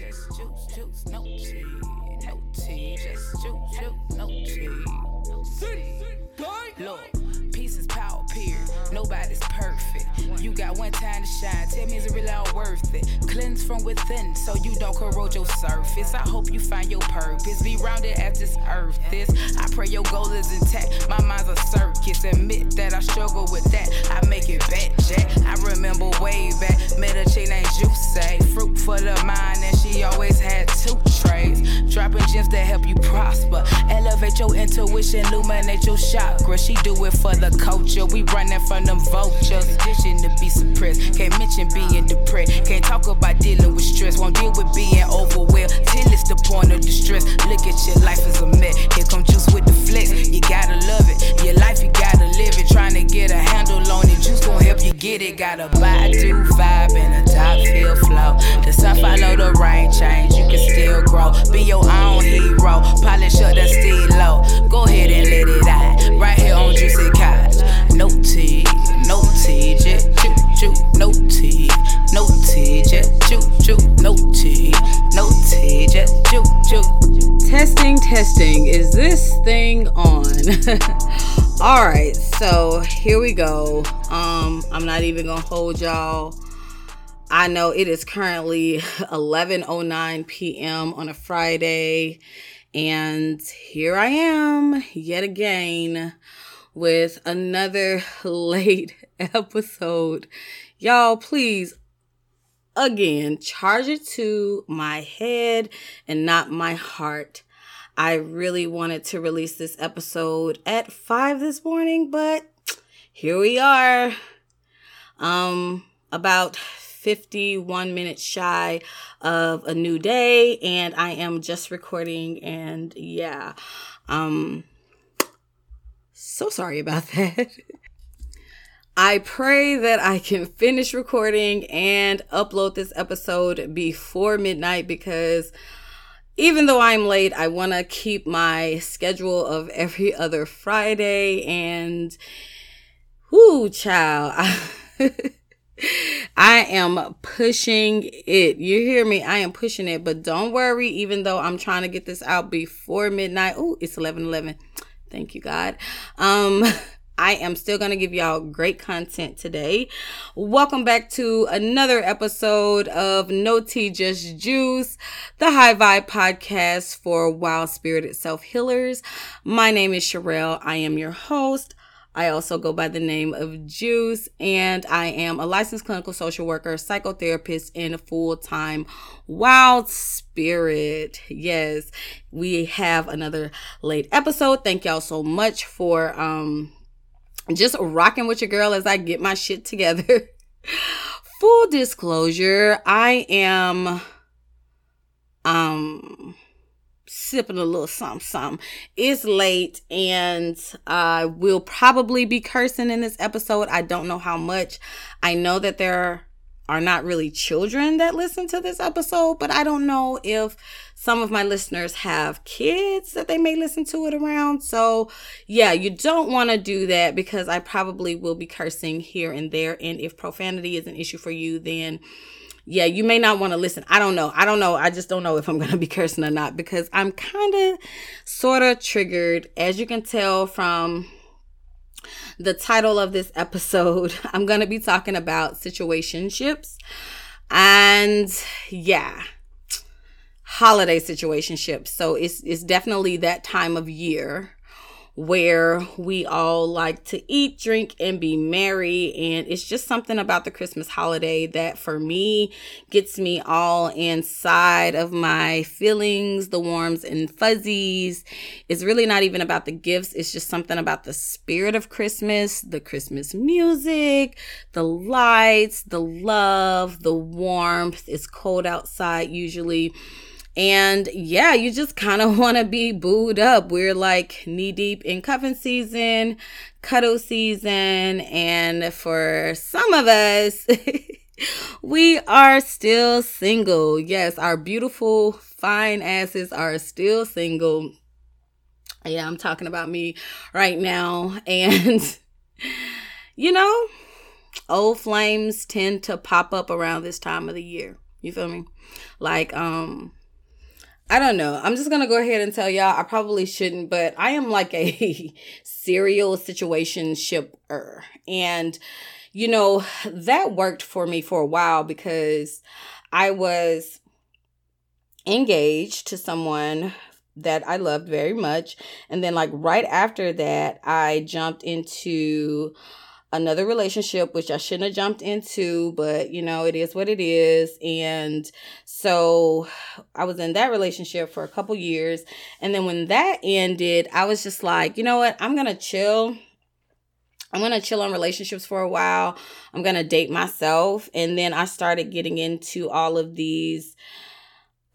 just juice, juice, no tea, no tea, just juice, juice, no tea. Look, peace is power, period. Nobody's perfect. You got one time to shine. Tell me, is it really all worth it? Cleanse from within so you don't corrode your surface. I hope you find your purpose. Be rounded as this earth is. I pray your goal is intact. My mind's a circus. Admit that I struggle with that. I make it back, Jack. I remember way back. Met a chick named Juice. Fruit for the mind, and she always had two trays. Dropping gems that help you prosper. Elevate your intuition, illuminate your chakra. She do it for the culture. We running from them vultures. Condition to be suppressed. Can't mention being depressed. Can't talk about dealing with stress. Won't deal with being overwhelmed. Till it's the point of distress. Look at your life as a mess. Here come juice with the flex. You gotta love it. Your life, you gotta live it. Trying to get a handle on it. Juice gon' help you get it. Got a Badu vibe and a top feel flow. The sun follow the rain change. You can still grow. Be your own hero. Polish up the low. Go ahead and let it out. Right here on Juicy Couch. No tea, no just choo choo. No tea, no just choo choo. No tea, no just choo choo. Testing, testing. Is this thing on? All right, so here we go. Um, I'm not even gonna hold y'all. I know it is currently 11:09 p.m. on a Friday, and here I am yet again with another late episode. Y'all, please again charge it to my head and not my heart. I really wanted to release this episode at 5 this morning, but here we are. Um about 51 minutes shy of a new day and I am just recording and yeah. Um so sorry about that. I pray that I can finish recording and upload this episode before midnight because even though I'm late, I want to keep my schedule of every other Friday and whoo, child. I am pushing it. You hear me? I am pushing it, but don't worry, even though I'm trying to get this out before midnight. Oh, it's 11 11. Thank you, God. Um, I am still going to give y'all great content today. Welcome back to another episode of No Tea Just Juice, the High Vibe podcast for wild spirited self healers. My name is Sherelle. I am your host. I also go by the name of Juice, and I am a licensed clinical social worker, psychotherapist, and a full time wild spirit. Yes, we have another late episode. Thank y'all so much for um just rocking with your girl as I get my shit together. Full disclosure, I am um sipping a little something something. It's late and I will probably be cursing in this episode. I don't know how much. I know that there are not really children that listen to this episode, but I don't know if some of my listeners have kids that they may listen to it around. So, yeah, you don't want to do that because I probably will be cursing here and there. And if profanity is an issue for you, then yeah, you may not want to listen. I don't know. I don't know. I just don't know if I'm going to be cursing or not because I'm kind of sort of triggered. As you can tell from the title of this episode, I'm going to be talking about situationships. And yeah, holiday situationships. So it's it's definitely that time of year where we all like to eat, drink, and be merry. And it's just something about the Christmas holiday that for me gets me all inside of my feelings, the warms and fuzzies. It's really not even about the gifts, it's just something about the spirit of Christmas, the Christmas music, the lights, the love, the warmth. It's cold outside usually and yeah, you just kind of want to be booed up. We're like knee deep in cuffing season, cuddle season, and for some of us, we are still single. Yes, our beautiful, fine asses are still single. Yeah, I'm talking about me right now. And, you know, old flames tend to pop up around this time of the year. You feel me? Like, um, I don't know. I'm just gonna go ahead and tell y'all. I probably shouldn't, but I am like a serial situation shipper, and you know that worked for me for a while because I was engaged to someone that I loved very much, and then like right after that, I jumped into another relationship which I shouldn't have jumped into, but you know, it is what it is. And so I was in that relationship for a couple years. And then when that ended, I was just like, you know what? I'm going to chill. I'm going to chill on relationships for a while. I'm going to date myself. And then I started getting into all of these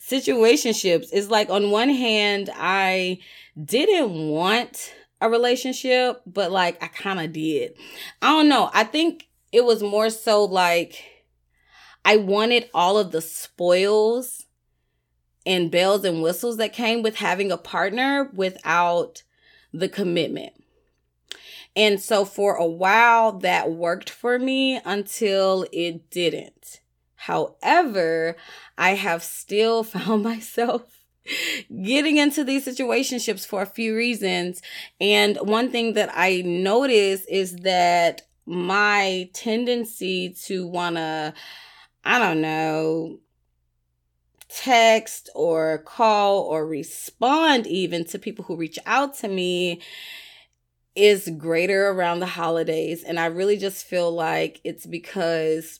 situationships. It's like on one hand, I didn't want a relationship, but like I kind of did. I don't know. I think it was more so like I wanted all of the spoils and bells and whistles that came with having a partner without the commitment. And so for a while that worked for me until it didn't. However, I have still found myself getting into these situationships for a few reasons. And one thing that I notice is that my tendency to want to, I don't know, text or call or respond even to people who reach out to me is greater around the holidays. And I really just feel like it's because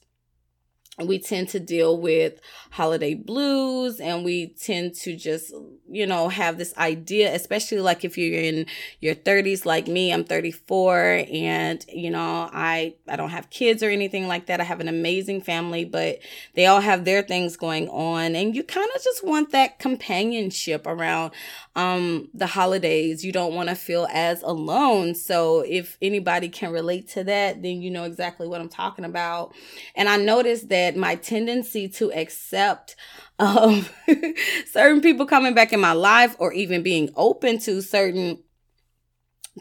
we tend to deal with holiday blues and we tend to just you know have this idea especially like if you're in your 30s like me i'm 34 and you know i i don't have kids or anything like that. I have an amazing family but they all have their things going on and you kind of just want that companionship around um the holidays. You don't want to feel as alone. So if anybody can relate to that then you know exactly what i'm talking about. And i noticed that my tendency to accept um certain people coming back in my life or even being open to certain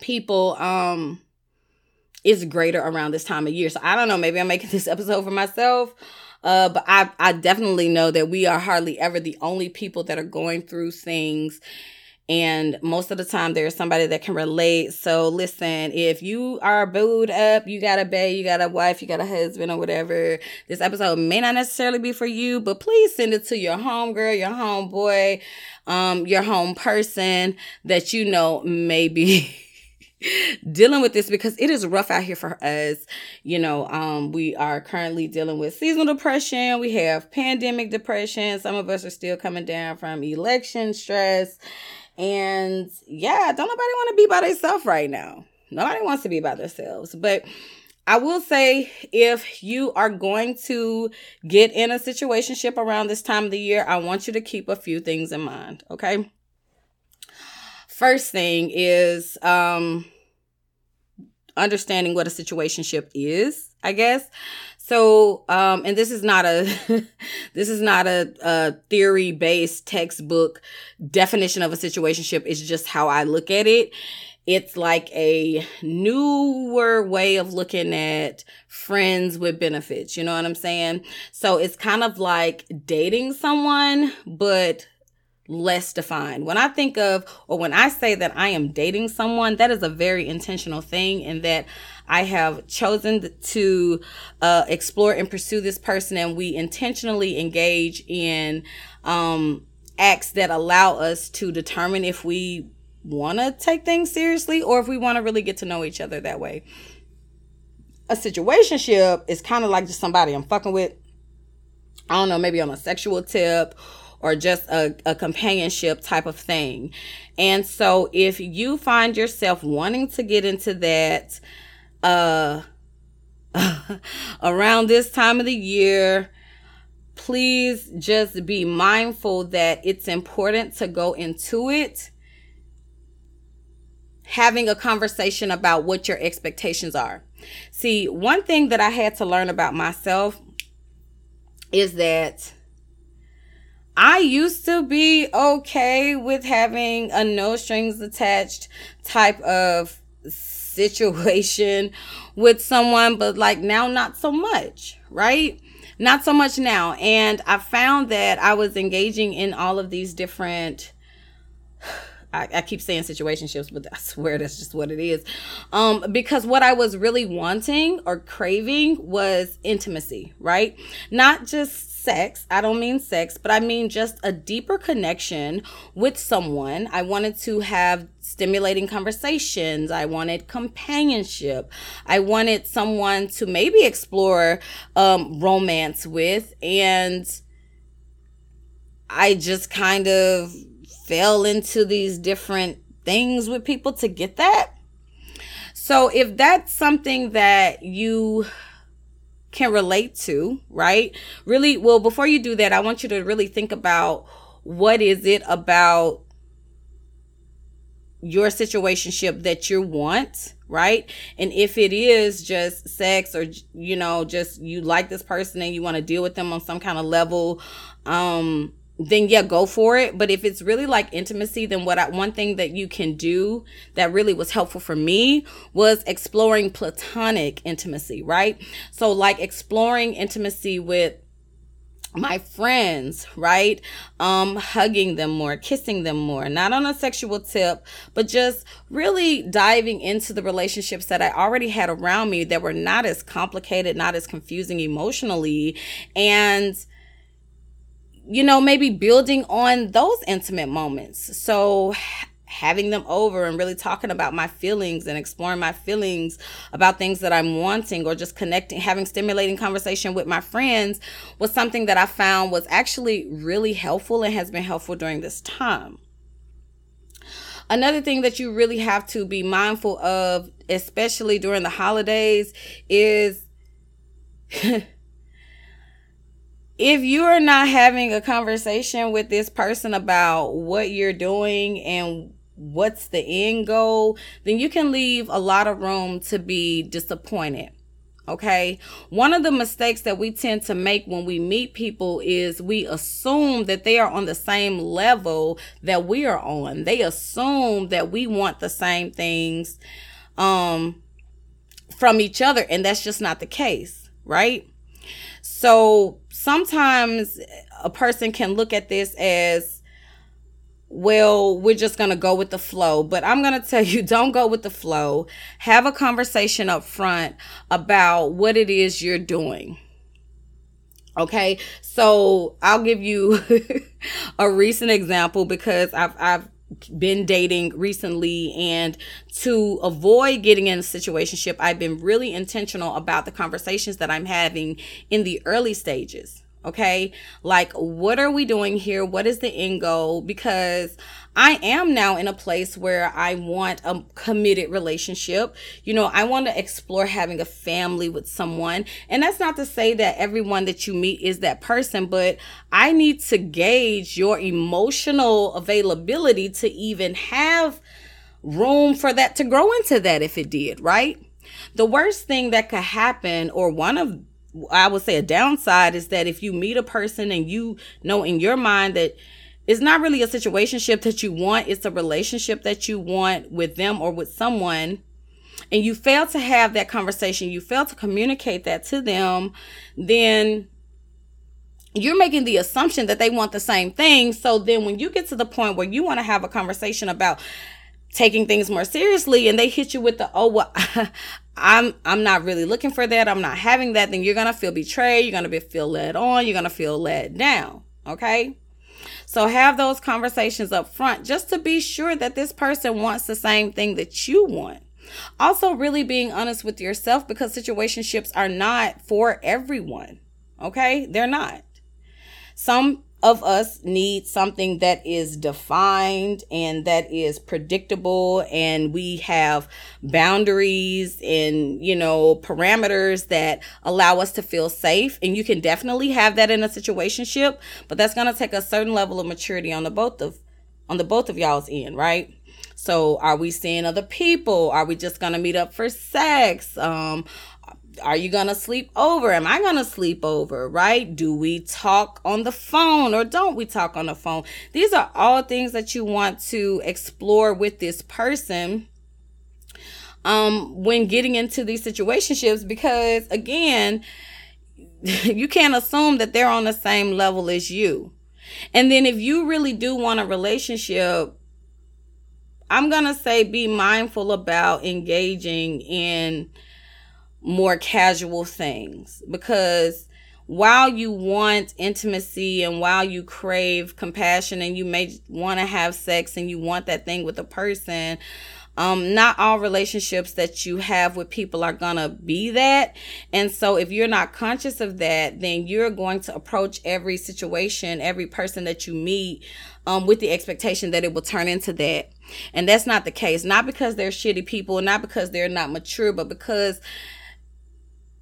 people um is greater around this time of year. So i don't know maybe i'm making this episode for myself uh, but I, I definitely know that we are hardly ever the only people that are going through things and most of the time there's somebody that can relate. So listen, if you are booed up, you got a babe, you got a wife, you got a husband or whatever, this episode may not necessarily be for you, but please send it to your homegirl, your homeboy, um, your home person that you know maybe dealing with this because it is rough out here for us. You know, um, we are currently dealing with seasonal depression. We have pandemic depression. Some of us are still coming down from election stress and yeah, don't nobody want to be by themselves right now. Nobody wants to be by themselves. But I will say if you are going to get in a situationship around this time of the year, I want you to keep a few things in mind, okay? First thing is um understanding what a situationship is, I guess. So, um, and this is not a this is not a, a theory based textbook definition of a situationship. It's just how I look at it. It's like a newer way of looking at friends with benefits. You know what I'm saying? So it's kind of like dating someone, but less defined. When I think of, or when I say that I am dating someone, that is a very intentional thing in that I have chosen to uh, explore and pursue this person, and we intentionally engage in um, acts that allow us to determine if we want to take things seriously or if we want to really get to know each other that way. A situationship is kind of like just somebody I'm fucking with. I don't know, maybe on a sexual tip or just a, a companionship type of thing. And so if you find yourself wanting to get into that uh around this time of the year, please just be mindful that it's important to go into it having a conversation about what your expectations are. See, one thing that I had to learn about myself is that I used to be okay with having a no strings attached type of situation with someone, but like now, not so much, right? not so much now. And I found that I was engaging in all of these different I, I, keep saying situationships, but I swear that's just what it is. Um, because what I was really wanting or craving was intimacy, right? Not just sex. I don't mean sex, but I mean just a deeper connection with someone. I wanted to have stimulating conversations. I wanted companionship. I wanted someone to maybe explore um, romance with. And I just kind of fell into these different things with people to get that. So if that's something that you can relate to, right? Really, well, before you do that, I want you to really think about what is it about your situationship that you want, right? And if it is just sex or you know, just you like this person and you want to deal with them on some kind of level um then yeah, go for it. But if it's really like intimacy, then what I, one thing that you can do that really was helpful for me was exploring platonic intimacy, right? So like exploring intimacy with my friends, right? Um, hugging them more, kissing them more, not on a sexual tip, but just really diving into the relationships that I already had around me that were not as complicated, not as confusing emotionally. And you know, maybe building on those intimate moments. So having them over and really talking about my feelings and exploring my feelings about things that I'm wanting or just connecting, having stimulating conversation with my friends was something that I found was actually really helpful and has been helpful during this time. Another thing that you really have to be mindful of, especially during the holidays, is if you are not having a conversation with this person about what you're doing and what's the end goal, then you can leave a lot of room to be disappointed. Okay. One of the mistakes that we tend to make when we meet people is we assume that they are on the same level that we are on. They assume that we want the same things um, from each other, and that's just not the case, right? So sometimes a person can look at this as, well, we're just going to go with the flow. But I'm going to tell you, don't go with the flow. Have a conversation up front about what it is you're doing. Okay. So I'll give you a recent example because I've, I've, been dating recently and to avoid getting in a situationship i've been really intentional about the conversations that i'm having in the early stages okay? Like what are we doing here? What is the end goal? Because i am now in a place where i want a committed relationship. You know i want to explore having a family with someone. And that's not to say that everyone that you meet is that person but i need to gauge your emotional availability to even have room for that to grow into that if it did right? The worst thing that could happen or one of I would say a downside is that if you meet a person and you know in your mind that it's not really a situationship that you want, it's a relationship that you want with them or with someone, and you fail to have that conversation, you fail to communicate that to them, then you're making the assumption that they want the same thing. So then when you get to the point where you want to have a conversation about taking things more seriously and they hit you with the oh well I'm I'm not really looking for that. I'm not having that. Then you're gonna feel betrayed. You're gonna be feel led on. You're gonna feel let down. Okay. So have those conversations up front just to be sure that this person wants the same thing that you want. Also, really being honest with yourself because situationships are not for everyone. Okay, they're not. Some of us need something that is defined and that is predictable and we have boundaries and you know parameters that allow us to feel safe. And you can definitely have that in a situationship but that's going to take a certain level of maturity on the both of on the both of y'all's end right? So are we seeing other people? Are we just going to meet up for sex? Um are you gonna sleep over? Am I gonna sleep over? Right? Do we talk on the phone or don't we talk on the phone? These are all things that you want to explore with this person um when getting into these situationships because again you can't assume that they're on the same level as you. And then if you really do want a relationship, I'm going to say be mindful about engaging in more casual things because while you want intimacy and while you crave compassion and you may want to have sex and you want that thing with a person, um, not all relationships that you have with people are gonna be that. And so if you're not conscious of that, then you're going to approach every situation, every person that you meet, um, with the expectation that it will turn into that. And that's not the case. Not because they're shitty people, not because they're not mature, but because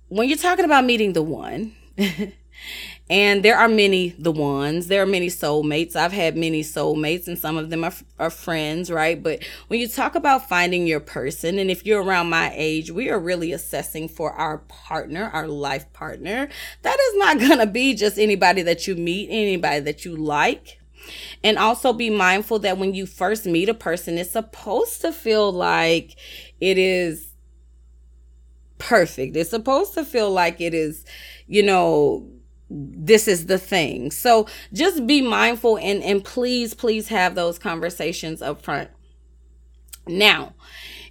when you're talking about meeting the one, And there are many the ones. There are many soulmates. I've had many soulmates, and some of them are, are friends, right? But when you talk about finding your person, and if you're around my age, we are really assessing for our partner, our life partner. That is not going to be just anybody that you meet, anybody that you like. And also be mindful that when you first meet a person, it's supposed to feel like it is perfect. It's supposed to feel like it is, you know, this is the thing. So just be mindful and and please please have those conversations up front. Now,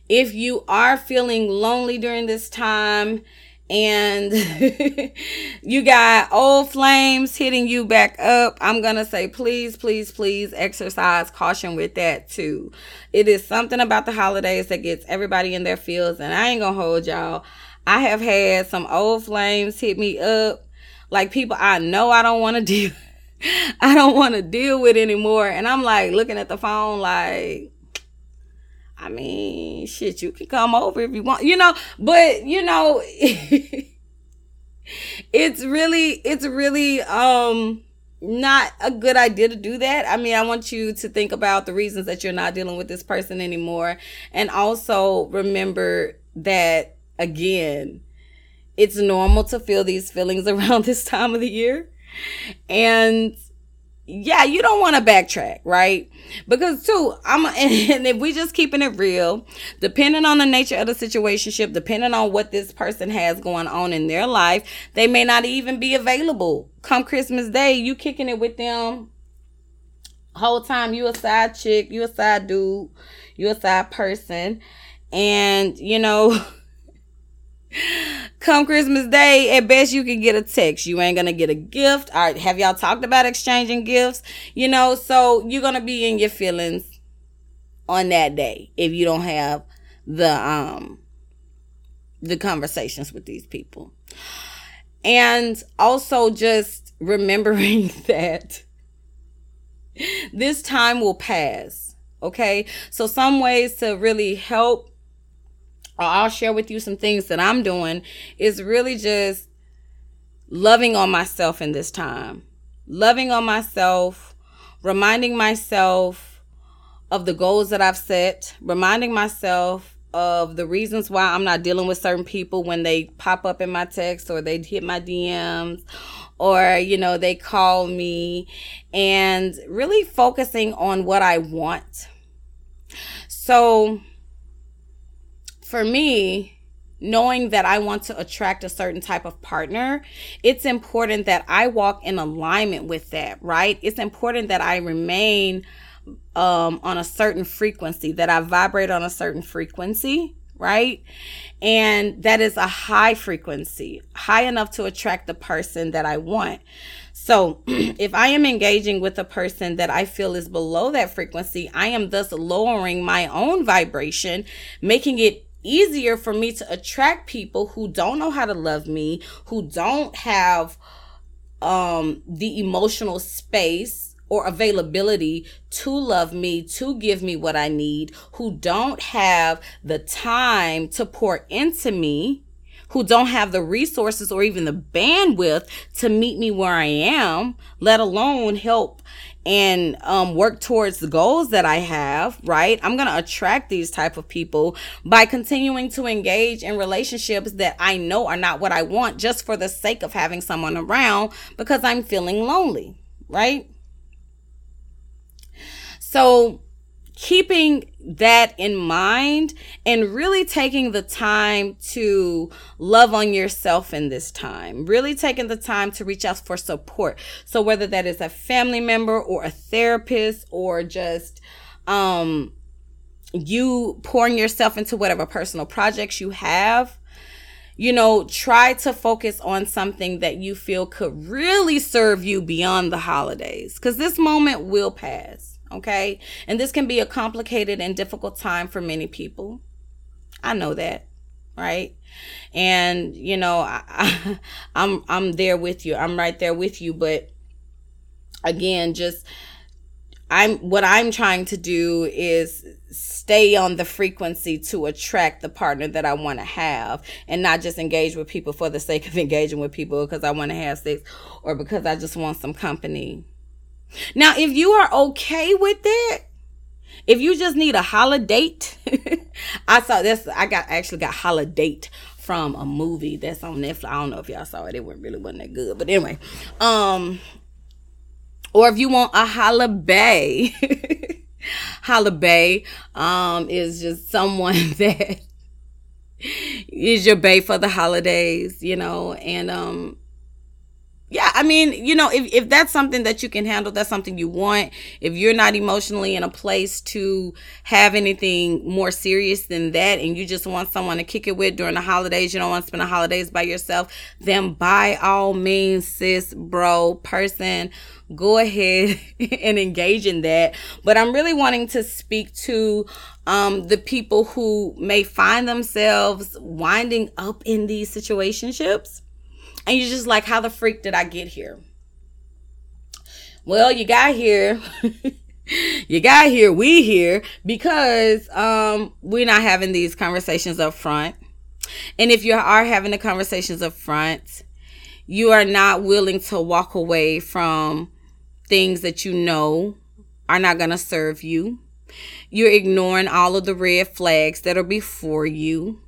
if you are feeling lonely during this time and you got old flames hitting you back up, I'm going to say please please please exercise caution with that too. It is something about the holidays that gets everybody in their fields and I ain't going to hold y'all. I have had some old flames hit me up like people I know I don't want to deal I don't want to deal with anymore and I'm like looking at the phone like I mean, shit, you can come over if you want, you know, but you know, it's really, it's really, um, not a good idea to do that. I mean, I want you to think about the reasons that you're not dealing with this person anymore. And also remember that again, it's normal to feel these feelings around this time of the year. And yeah, you don't want to backtrack, right? Because too, I'm and if we just keeping it real, depending on the nature of the situationship, depending on what this person has going on in their life, they may not even be available come Christmas Day. You kicking it with them whole time. You a side chick, you a side dude, you a side person, and you know. Come Christmas Day, at best you can get a text. You ain't gonna get a gift. All right, have y'all talked about exchanging gifts? You know, so you're gonna be in your feelings on that day if you don't have the um the conversations with these people. And also just remembering that this time will pass. Okay? So some ways to really help I'll share with you some things that I'm doing is really just loving on myself in this time. Loving on myself, reminding myself of the goals that I've set, reminding myself of the reasons why I'm not dealing with certain people when they pop up in my text or they hit my DMs or, you know, they call me and really focusing on what I want. So, for me, knowing that I want to attract a certain type of partner, it's important that I walk in alignment with that, right? It's important that I remain um, on a certain frequency, that I vibrate on a certain frequency, right? And that is a high frequency, high enough to attract the person that I want. So, if I am engaging with a person that I feel is below that frequency, I am thus lowering my own vibration, making it easier for me to attract people who don't know how to love me, who don't have um the emotional space or availability to love me, to give me what I need, who don't have the time to pour into me, who don't have the resources or even the bandwidth to meet me where I am, let alone help and um, work towards the goals that I have, right? I'm to attract these type of people by continuing to engage in relationships that I know are not what I want just for the sake of having someone around because I'm feeling lonely, right? So keeping that in mind and really taking the time to love on yourself in this time, really taking the time to reach out for support. So whether that is a family member or a therapist or just, um, you pouring yourself into whatever personal projects you have, you know, try to focus on something that you feel could really serve you beyond the holidays. Because this moment will pass Okay. And this can be a complicated and difficult time for many people. I know that. Right. And, you know, I, I, I'm, I'm there with you. I'm right there with you. But again, just, I'm, what I'm trying to do is stay on the frequency to attract the partner that I want to have and not just engage with people for the sake of engaging with people because I want to have sex or because I just want some company now, if you are okay with it, if you just need a holidate, I saw this. I got actually got holidate from a movie that's on Netflix. I don't know if y'all saw it. It wasn't really wasn't that good, but anyway, um, or if you want a holidate, holidate, um, is just someone that is your bay for the holidays, you know, and um yeah, I mean, you know, if, if that's something that you can handle, that's something you want. If you're not emotionally in a place to have anything more serious than that, and you just want someone to kick it with during the holidays, you don't want to spend the holidays by yourself, then by all means, sis, bro, person, go ahead and engage in that. But I'm really wanting to speak to um, the people who may find themselves winding up in these situationships and you're just like, how the freak did I get here? Well, you got here. you got here, we here, because um, we're not having these conversations up front. And if you are having the conversations up front, you are not willing to walk away from things that you know are not going to serve you. You're ignoring all of the red flags that are before you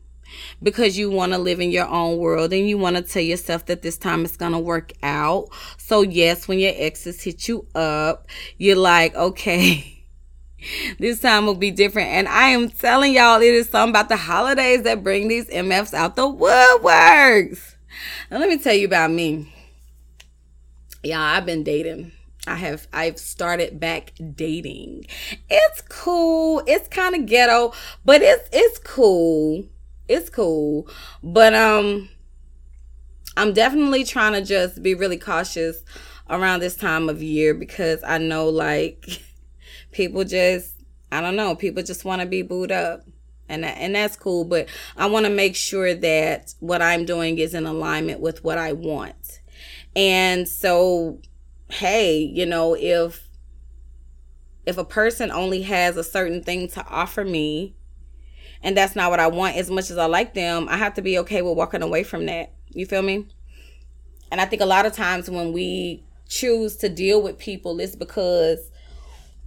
because you want to live in your own world and you want to tell yourself that this time it's going to work out. So, yes, when your exes hit you up, you're like, okay, this time will be different. And I am telling y'all, it is something about the holidays that bring these MFs out the woodworks. Now, let me tell you about me. Yeah, I've been dating. I have I've started back dating. It's cool. It's kind of ghetto, but it's it's cool it's cool. But um I'm definitely trying to just be really cautious around this time of year because I know like people just I don't know, people just want to be booed up. And and that's cool, but I want to make sure that what I'm doing is in alignment with what I want. And so hey, you know, if if a person only has a certain thing to offer me and that's not what I want as much as I like them, I have to be okay with walking away from that. You feel me? And I think a lot of times when we choose to deal with people, it's because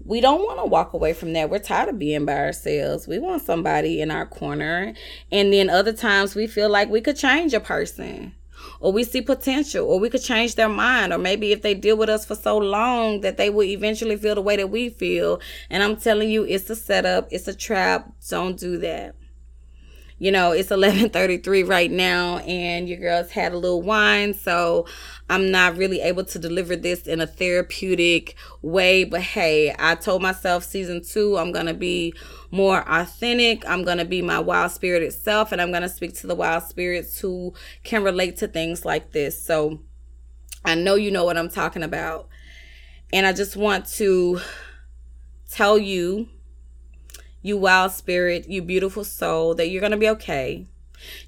we don't want to walk away from that. We're tired of being by ourselves. We want somebody in our corner. And then other times we feel like we could change a person or we see potential or we could change their mind or maybe if they deal with us for so long that they will eventually feel the way that we feel. And i'm telling you it's a setup it's a trap. Don't do that you know it's 11:33 right now and your girls had a little wine so I'm not really able to deliver this in a therapeutic way. But hey I told myself season 2 I'm going to be more authentic. I'm going to be my wild spirit itself and I'm going to speak to the wild spirits who can relate to things like this. So I know you know what I'm talking about. And I just want to tell you you wild spirit, you beautiful soul, that you're going to be okay.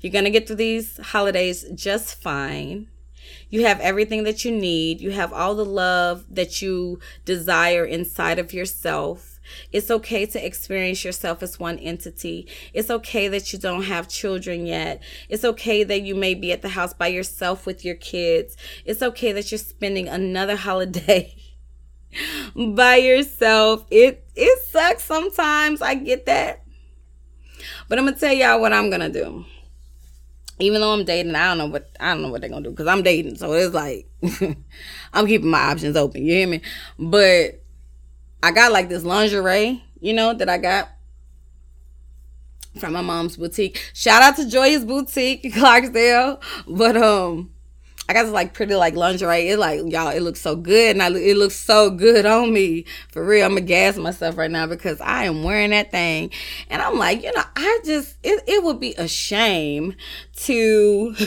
You're going to get through these holidays just fine. You have everything that you need. You have all the love that you desire inside of yourself. It's okay to experience yourself as one entity. It's okay that you don't have children yet. It's okay that you may be at the house by yourself with your kids. It's okay that you're spending another holiday by yourself. It it sucks sometimes. I get that. But I'm gonna tell y'all what I'm gonna do. Even though I'm dating, I don't know what I don't know what they're gonna do because I'm dating. So it's like I'm keeping my options open. You hear me? But I got like this lingerie. you know, that I got from my mom's boutique. Shout out to Joyous Boutique Clarksdale. But um I got this like pretty like lingerie. It like y'all, it looks so good, and I, it looks so good on me. For real, I'm gonna gas myself right now because I am wearing that thing, and I'm like, you know, I just it it would be a shame to.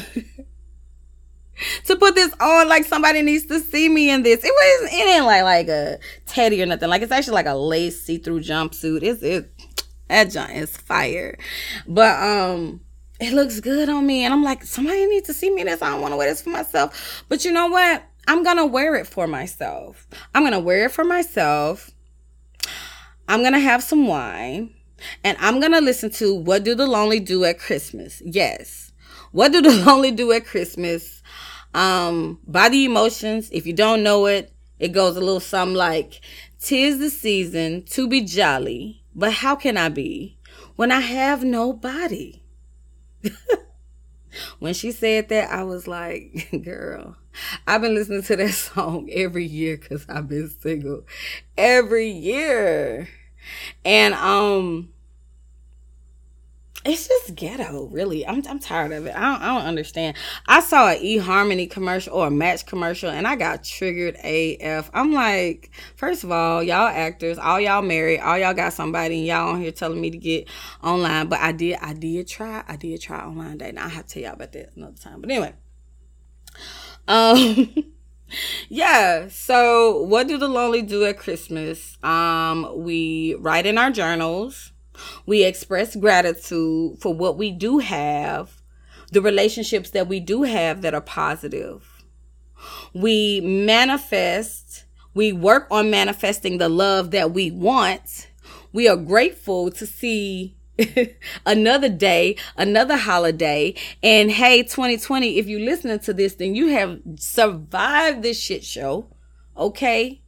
to put this on like somebody needs to see me in this. It was it ain't like like a teddy or nothing. Like it's actually like a lace see-through jumpsuit. It's it that junk is fire. But um it looks good on me. And I'm like, somebody needs to see me this. I don't want to wear this for myself. But you know what? I'm going to wear it for myself. I'm going to wear it for myself. I'm going to have some wine. And I'm going to listen to What Do the Lonely Do at Christmas? Yes. What Do the Lonely Do at Christmas? Um, the emotions. If you don't know it, it goes a little something like, Tis the season to be jolly, but how can I be when I have nobody? when she said that, I was like, girl, I've been listening to that song every year because I've been single every year. And um it's just ghetto, really. I'm I'm tired of it. I don't, I don't understand. I saw an eHarmony commercial or a Match commercial, and I got triggered AF. I'm like, first of all, y'all actors, all y'all married, all y'all got somebody, and y'all on here telling me to get online. But I did, I did try, I did try online dating. I'll have to tell y'all about that another time. But anyway, um. yeah so what do the lonely do at christmas um we write in our journals we express gratitude for what we do have, the relationships that we do have that are positive. We manifest, we work on manifesting the love that we want. We are grateful to see another day, another holiday. And hey, 2020, if you're listening to this, then you have survived this shit show. Okay?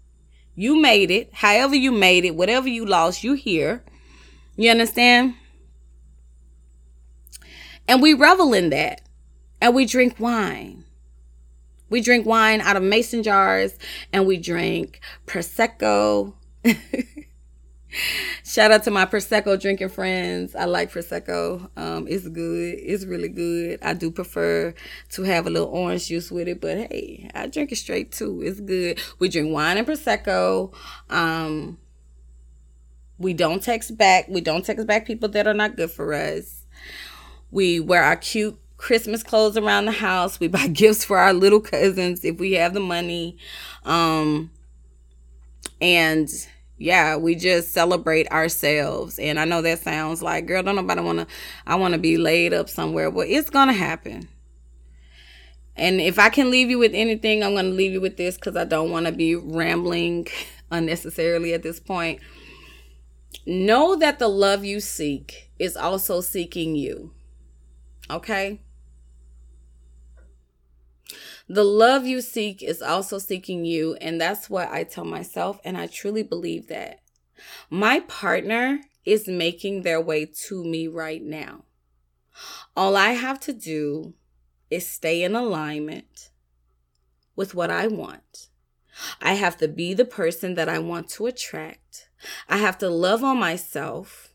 You made it. However, you made it, whatever you lost, you here. You understand? And we revel in that. And we drink wine. We drink wine out of mason jars and we drink Prosecco. Shout out to my Prosecco drinking friends. I like Prosecco. Um, it's good. It's really good. I do prefer to have a little orange juice with it, but hey, I drink it straight too. It's good. We drink wine and Prosecco. Um, we don't text back. We don't text back people that are not good for us. We wear our cute Christmas clothes around the house. We buy gifts for our little cousins if we have the money. Um, and yeah, we just celebrate ourselves. And I know that sounds like, girl, don't nobody want to, I want to be laid up somewhere. Well, it's to happen. And if I can leave you with anything, I'm to leave you with this because I don't want to be rambling unnecessarily at this point. Know that the love you seek is also seeking you. Okay? The love you seek is also seeking you. And that's what I tell myself. And I truly believe that. My partner is making their way to me right now. All I have to do is stay in alignment with what I want. I have to be the person that I want to attract. I have to love on myself.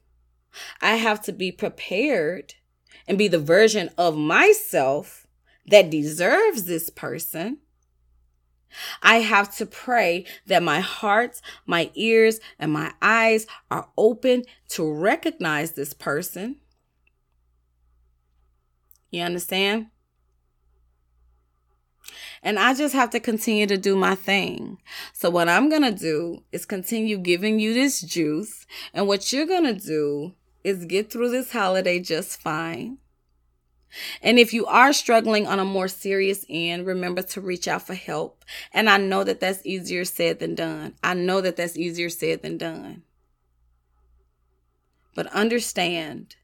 I have to be prepared and be the version of myself that deserves this person. I have to pray that my heart, my ears, and my eyes are open to recognize this person. You understand? And I just have to continue to do my thing. So what I'm going to do is continue giving you this juice. And what you're going to do is get through this holiday just fine. And if you are struggling on a more serious end, remember to reach out for help. And I know that that's easier said than done. I know that that's easier said than done. But understand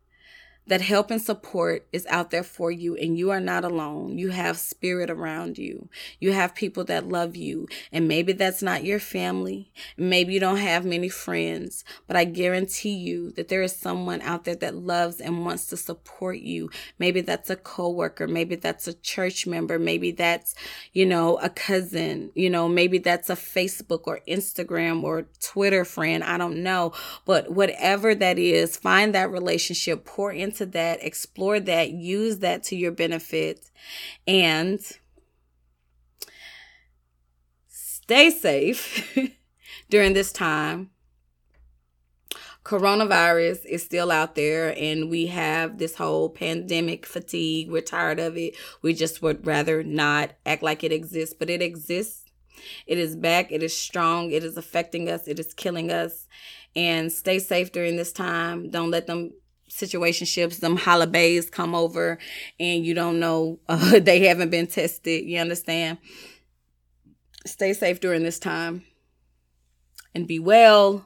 that help and support is out there for you and you are not alone. You have spirit around you. You have people that love you. And maybe that's not your family. Maybe you don't have many friends, but I guarantee you that there is someone out there that loves and wants to support you. Maybe that's a coworker. Maybe that's a church member. Maybe that's, you know, a cousin. You know, maybe that's a Facebook or Instagram or Twitter friend. I don't know. But whatever that is, find that relationship, pour into into that, explore that, use that to your benefit, and stay safe during this time. Coronavirus is still out there, and we have this whole pandemic fatigue. We're tired of it. We just would rather not act like it exists, but it exists. It is back. It is strong. It is affecting us. It is killing us. And stay safe during this time. Don't let them situationships, them holidates come over and you don't know uh, they haven't been tested. You understand? Stay safe during this time and be well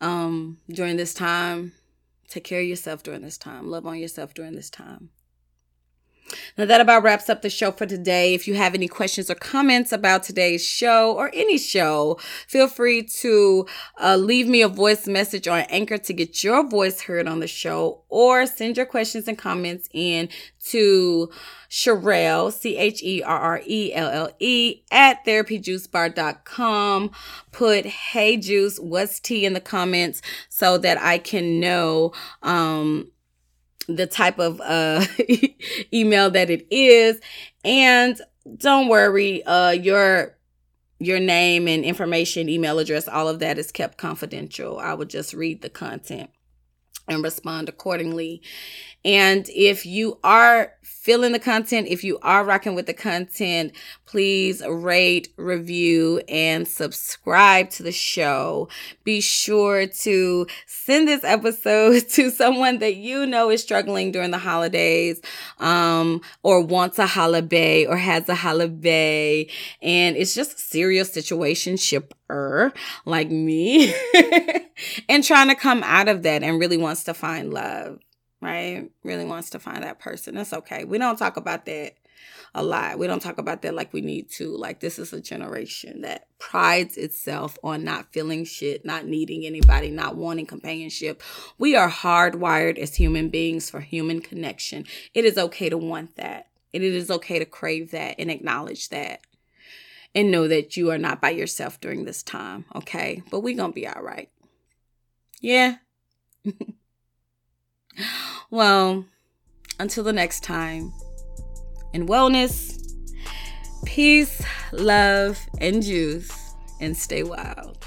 um, during this time. Take care of yourself during this time. Love on yourself during this time. Now, that about wraps up the show for today. If you have any questions or comments about today's show or any show, feel free to uh, leave me a voice message on Anchor to get your voice heard on the show or send your questions and comments in to Cherrelle, C H E R R E L L E, at therapyjuicebar.com. Put, hey, juice, what's tea in the comments so that I can know, um, the type of uh, email that it is. And don't worry, uh, your your name and information, email address, all of that is kept confidential. I would just read the content and respond accordingly. And if you are feeling the content, if you are rocking with the content, please rate, review, and subscribe to the show. Be sure to send this episode to someone that you know is struggling during the holidays, um, or wants a holidate or has a holidate. And it's just a serious situation shipper like me and trying to come out of that and really wants to find love right? Really wants to find that person. That's okay. We don't talk about that a lot. We don't talk about that like we need to. Like, this is a generation that prides itself on not feeling shit, not needing anybody, not wanting companionship. We are hardwired as human beings for human connection. It is okay to want that. And it is okay to crave that and acknowledge that. And know that you are not by yourself during this time, okay? But we gonna be all right. Yeah. Well, until the next time, in wellness, peace, love, and juice, and stay wild.